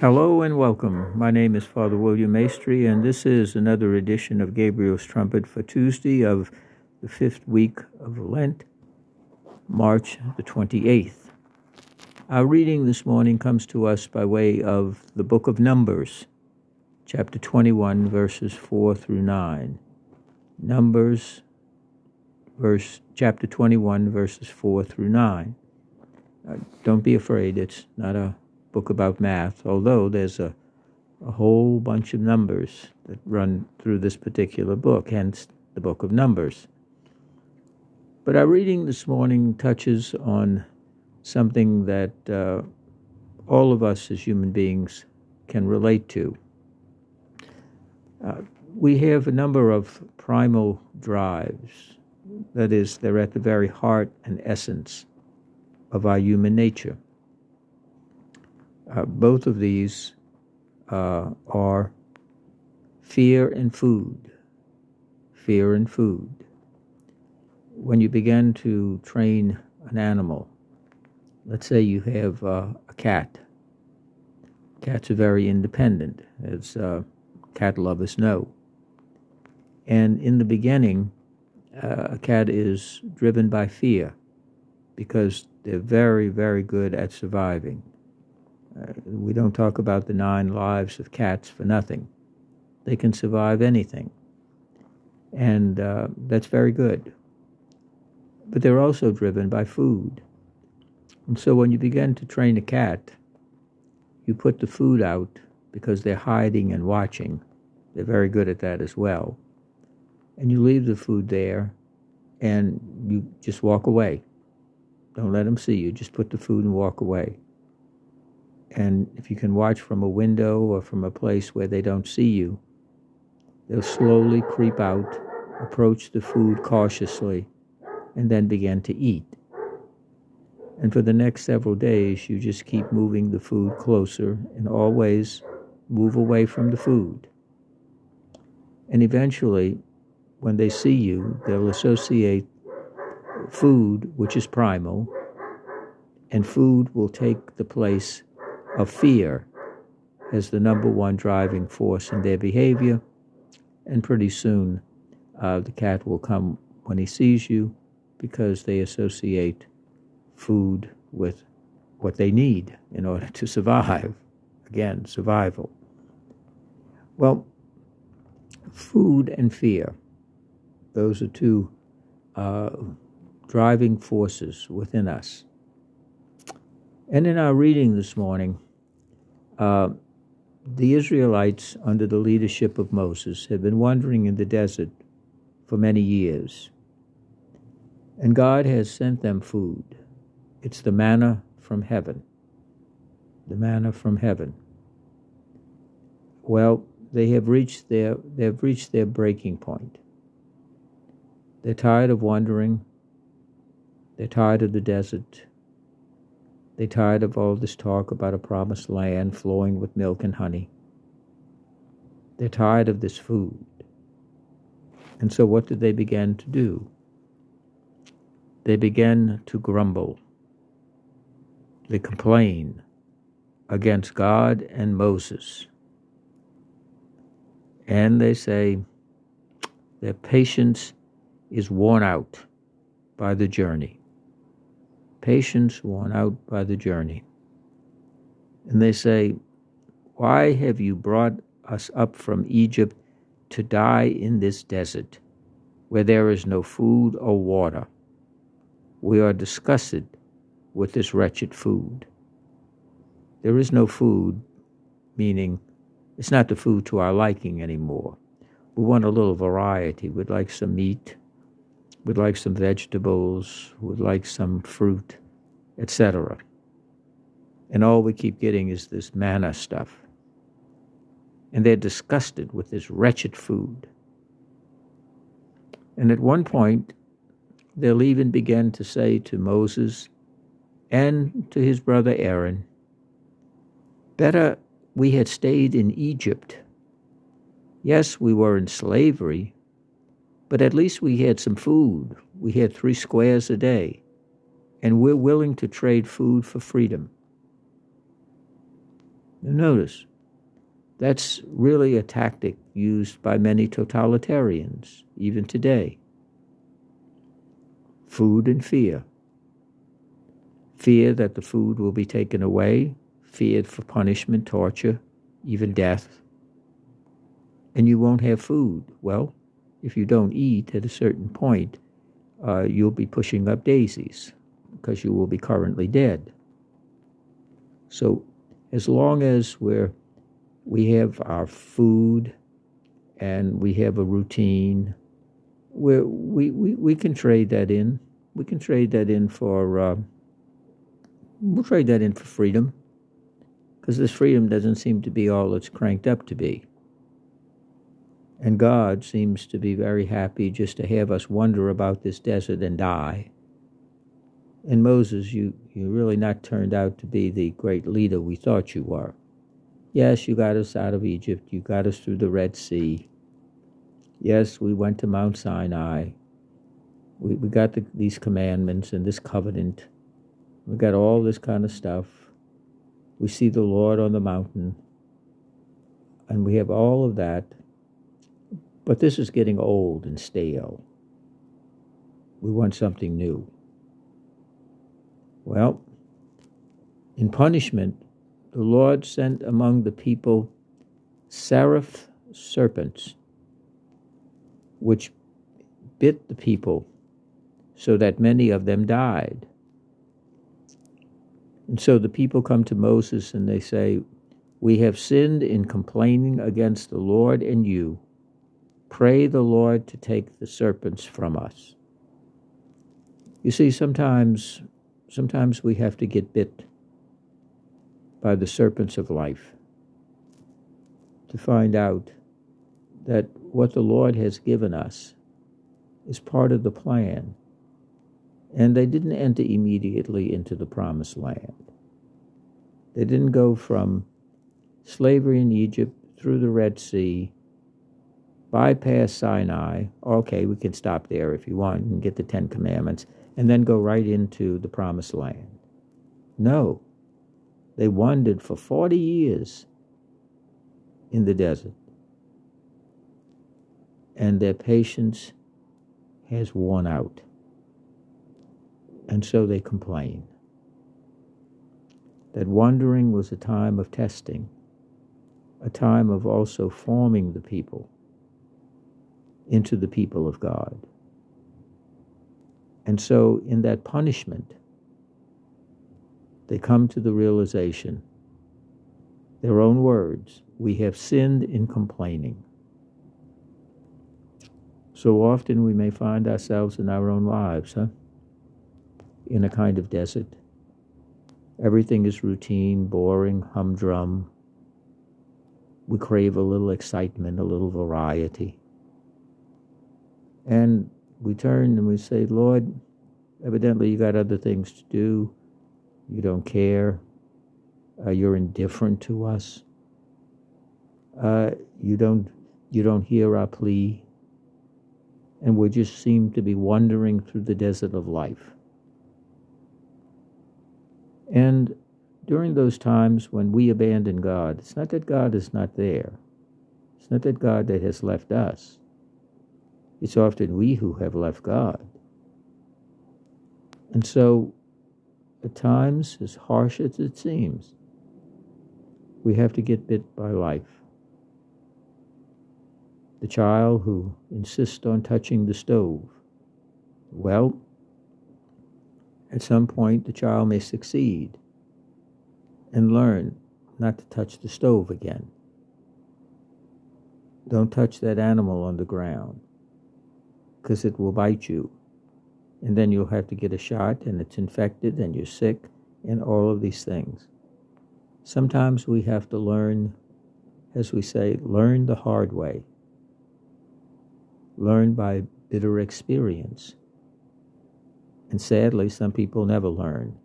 Hello and welcome. My name is Father William Maestri, and this is another edition of Gabriel's Trumpet for Tuesday of the fifth week of Lent, March the 28th. Our reading this morning comes to us by way of the book of Numbers, chapter 21, verses 4 through 9. Numbers, verse, chapter 21, verses 4 through 9. Uh, don't be afraid, it's not a book about math, although there's a, a whole bunch of numbers that run through this particular book, hence the book of Numbers. But our reading this morning touches on something that uh, all of us as human beings can relate to. Uh, we have a number of primal drives. That is, they're at the very heart and essence of our human nature. Uh, both of these uh, are fear and food. Fear and food. When you begin to train an animal, let's say you have uh, a cat. Cats are very independent, as uh, cat lovers know. And in the beginning, uh, a cat is driven by fear because they're very, very good at surviving. Uh, we don't talk about the nine lives of cats for nothing. They can survive anything. And uh, that's very good. But they're also driven by food. And so when you begin to train a cat, you put the food out because they're hiding and watching. They're very good at that as well. And you leave the food there and you just walk away. Don't let them see you. Just put the food and walk away. And if you can watch from a window or from a place where they don't see you, they'll slowly creep out, approach the food cautiously, and then begin to eat. And for the next several days, you just keep moving the food closer and always move away from the food. And eventually, when they see you, they'll associate food, which is primal, and food will take the place of fear as the number one driving force in their behavior. And pretty soon, uh, the cat will come when he sees you because they associate food with what they need in order to survive. Again, survival. Well, food and fear, those are two uh, driving forces within us. And in our reading this morning, uh, the Israelites, under the leadership of Moses, had been wandering in the desert for many years. And God has sent them food. It's the manna from heaven. The manna from heaven. Well, they have reached their they have reached their breaking point. They're tired of wandering. They're tired of the desert. They tired of all this talk about a promised land flowing with milk and honey. They're tired of this food. And so, what did they begin to do? They began to grumble. They complain against God and Moses. And they say their patience is worn out by the journey patience worn out by the journey. And they say, Why have you brought us up from Egypt to die in this desert, where there is no food or water? We are disgusted with this wretched food. There is no food, meaning it's not the food to our liking anymore. We want a little variety. We'd like some meat, would like some vegetables, would like some fruit, etc. And all we keep getting is this manna stuff. And they're disgusted with this wretched food. And at one point, they'll even begin to say to Moses and to his brother Aaron, Better we had stayed in Egypt. Yes, we were in slavery, but at least we had some food. We had three squares a day. And we're willing to trade food for freedom. Now notice, that's really a tactic used by many totalitarians, even today. Food and fear. Fear that the food will be taken away, feared for punishment, torture, even death. And you won't have food. Well, if you don't eat at a certain point, uh, you'll be pushing up daisies because you will be currently dead. So, as long as we're we have our food and we have a routine. we we, we, can trade that in. We can trade that in for, uh, we'll trade that in for freedom because this freedom doesn't seem to be all it's cranked up to be. And God seems to be very happy just to have us wander about this desert and die. And Moses, you, you really not turned out to be the great leader we thought you were. Yes, you got us out of Egypt. You got us through the Red Sea. Yes, we went to Mount Sinai. We, we got the, these commandments and this covenant. We got all this kind of stuff. We see the Lord on the mountain. And we have all of that. But this is getting old and stale. We want something new. Well, in punishment, the Lord sent among the people seraph serpents, which bit the people, so that many of them died. And so the people come to Moses and they say, We have sinned in complaining against the Lord and you. Pray the Lord to take the serpents from us. You see, sometimes sometimes we have to get bit by the serpents of life to find out that what the Lord has given us is part of the plan. And they didn't enter immediately into the promised land. They didn't go from slavery in Egypt through the Red Sea, bypass Sinai. Okay, we can stop there if you want and get the Ten Commandments, and then go right into the promised land. No. They wandered for 40 years in the desert. And their patience has worn out. And so they complain. That wandering was a time of testing, a time of also forming the people into the people of God. And so, in that punishment, they come to the realization, their own words, we have sinned in complaining. So often we may find ourselves in our own lives, huh? In a kind of desert. Everything is routine, boring, humdrum. We crave a little excitement, a little variety. And we turn and we say, Lord, evidently you got other things to do you don't care, uh, you're indifferent to us, uh, you don't you don't hear our plea, and we just seem to be wandering through the desert of life. And during those times when we abandon God, it's not that God is not there. It's not that God that has left us. It's often we who have left God. And so at times, as harsh as it seems, we have to get bit by life. The child who insists on touching the stove. Well, at some point, the child may succeed and learn not to touch the stove again. Don't touch that animal on the ground because it will bite you and then you'll have to get a shot and it's infected and you're sick and all of these things. Sometimes we have to learn, as we say, learn the hard way. Learn by bitter experience. And sadly, some people never learn.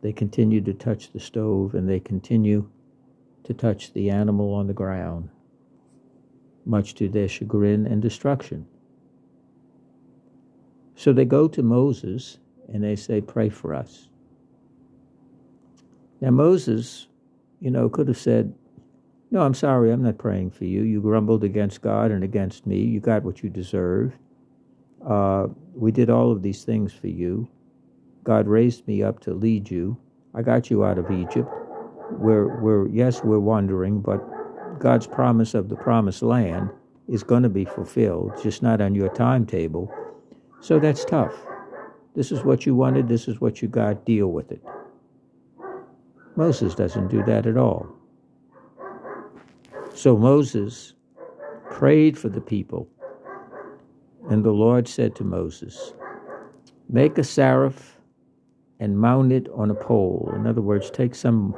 They continue to touch the stove and they continue to touch the animal on the ground, much to their chagrin and destruction. So they go to Moses and they say, Pray for us. Now, Moses you know, could have said, No, I'm sorry, I'm not praying for you. You grumbled against God and against me. You got what you deserved. Uh, we did all of these things for you. God raised me up to lead you. I got you out of Egypt. We're, we're yes, we're wandering, but God's promise of the promised land is going to be fulfilled, just not on your timetable. So that's tough. This is what you wanted, this is what you got, deal with it. Moses doesn't do that at all. So Moses prayed for the people, and the Lord said to Moses, Make a seraph and mount it on a pole. In other words, take some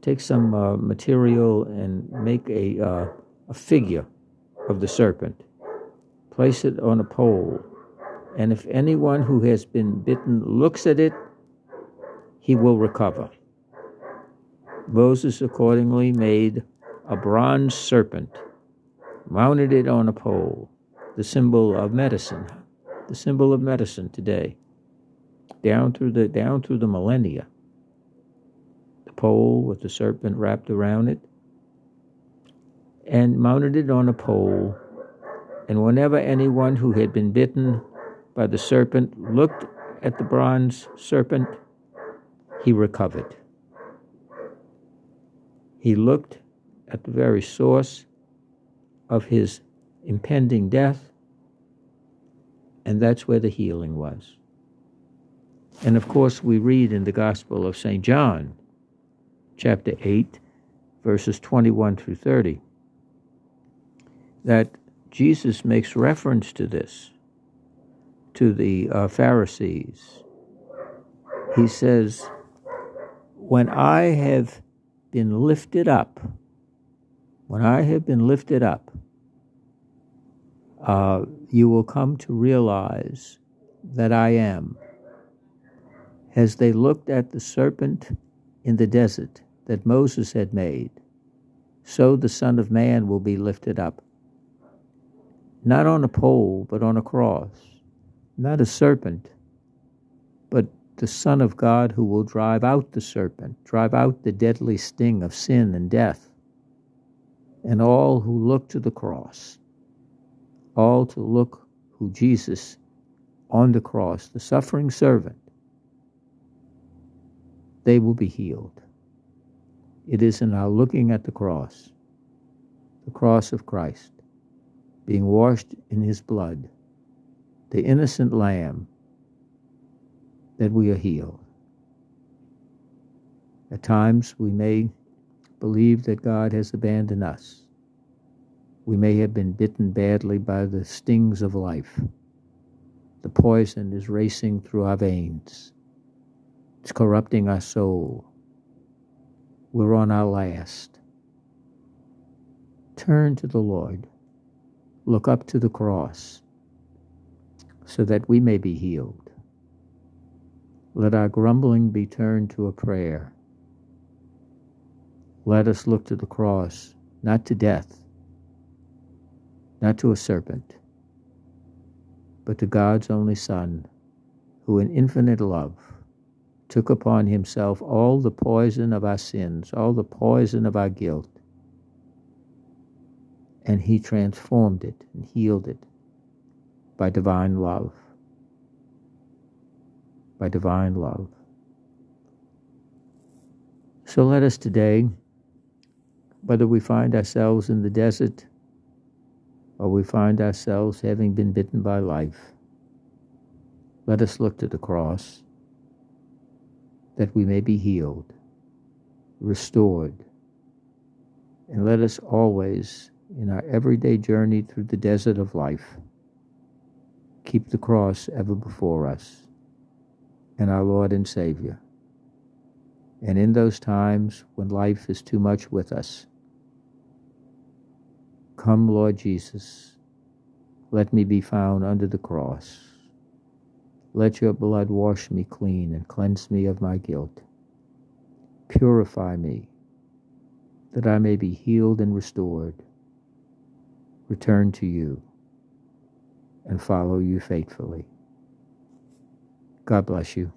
take some uh, material and make a uh, a figure of the serpent. Place it on a pole, and if anyone who has been bitten looks at it, he will recover. Moses accordingly made a bronze serpent, mounted it on a pole, the symbol of medicine, the symbol of medicine today, down through the down through the millennia. The pole with the serpent wrapped around it, and mounted it on a pole. And whenever anyone who had been bitten by the serpent looked at the bronze serpent, he recovered. He looked at the very source of his impending death, and that's where the healing was. And of course, we read in the Gospel of St. John, chapter 8, verses 21 through 30, that Jesus makes reference to this, to the uh, Pharisees. He says, When I have been lifted up, when I have been lifted up, uh, you will come to realize that I am. As they looked at the serpent in the desert that Moses had made, so the Son of Man will be lifted up. Not on a pole, but on a cross. Not a serpent, but the Son of God who will drive out the serpent, drive out the deadly sting of sin and death, and all who look to the cross, all to look who Jesus on the cross, the suffering servant, they will be healed. It is in our looking at the cross, the cross of Christ, being washed in his blood, the innocent lamb that we are healed. At times we may believe that God has abandoned us. We may have been bitten badly by the stings of life. The poison is racing through our veins. It's corrupting our soul. We're on our last. Turn to the Lord. Look up to the cross so that we may be healed. Let our grumbling be turned to a prayer. Let us look to the cross, not to death, not to a serpent, but to God's only Son, who in infinite love took upon himself all the poison of our sins, all the poison of our guilt, and he transformed it and healed it by divine love by divine love. So let us today, whether we find ourselves in the desert or we find ourselves having been bitten by life, let us look to the cross that we may be healed, restored, and let us always, in our everyday journey through the desert of life, keep the cross ever before us and our Lord and Savior. And in those times when life is too much with us, come, Lord Jesus, let me be found under the cross. Let your blood wash me clean and cleanse me of my guilt. Purify me, that I may be healed and restored. Return to you and follow you faithfully. God bless you.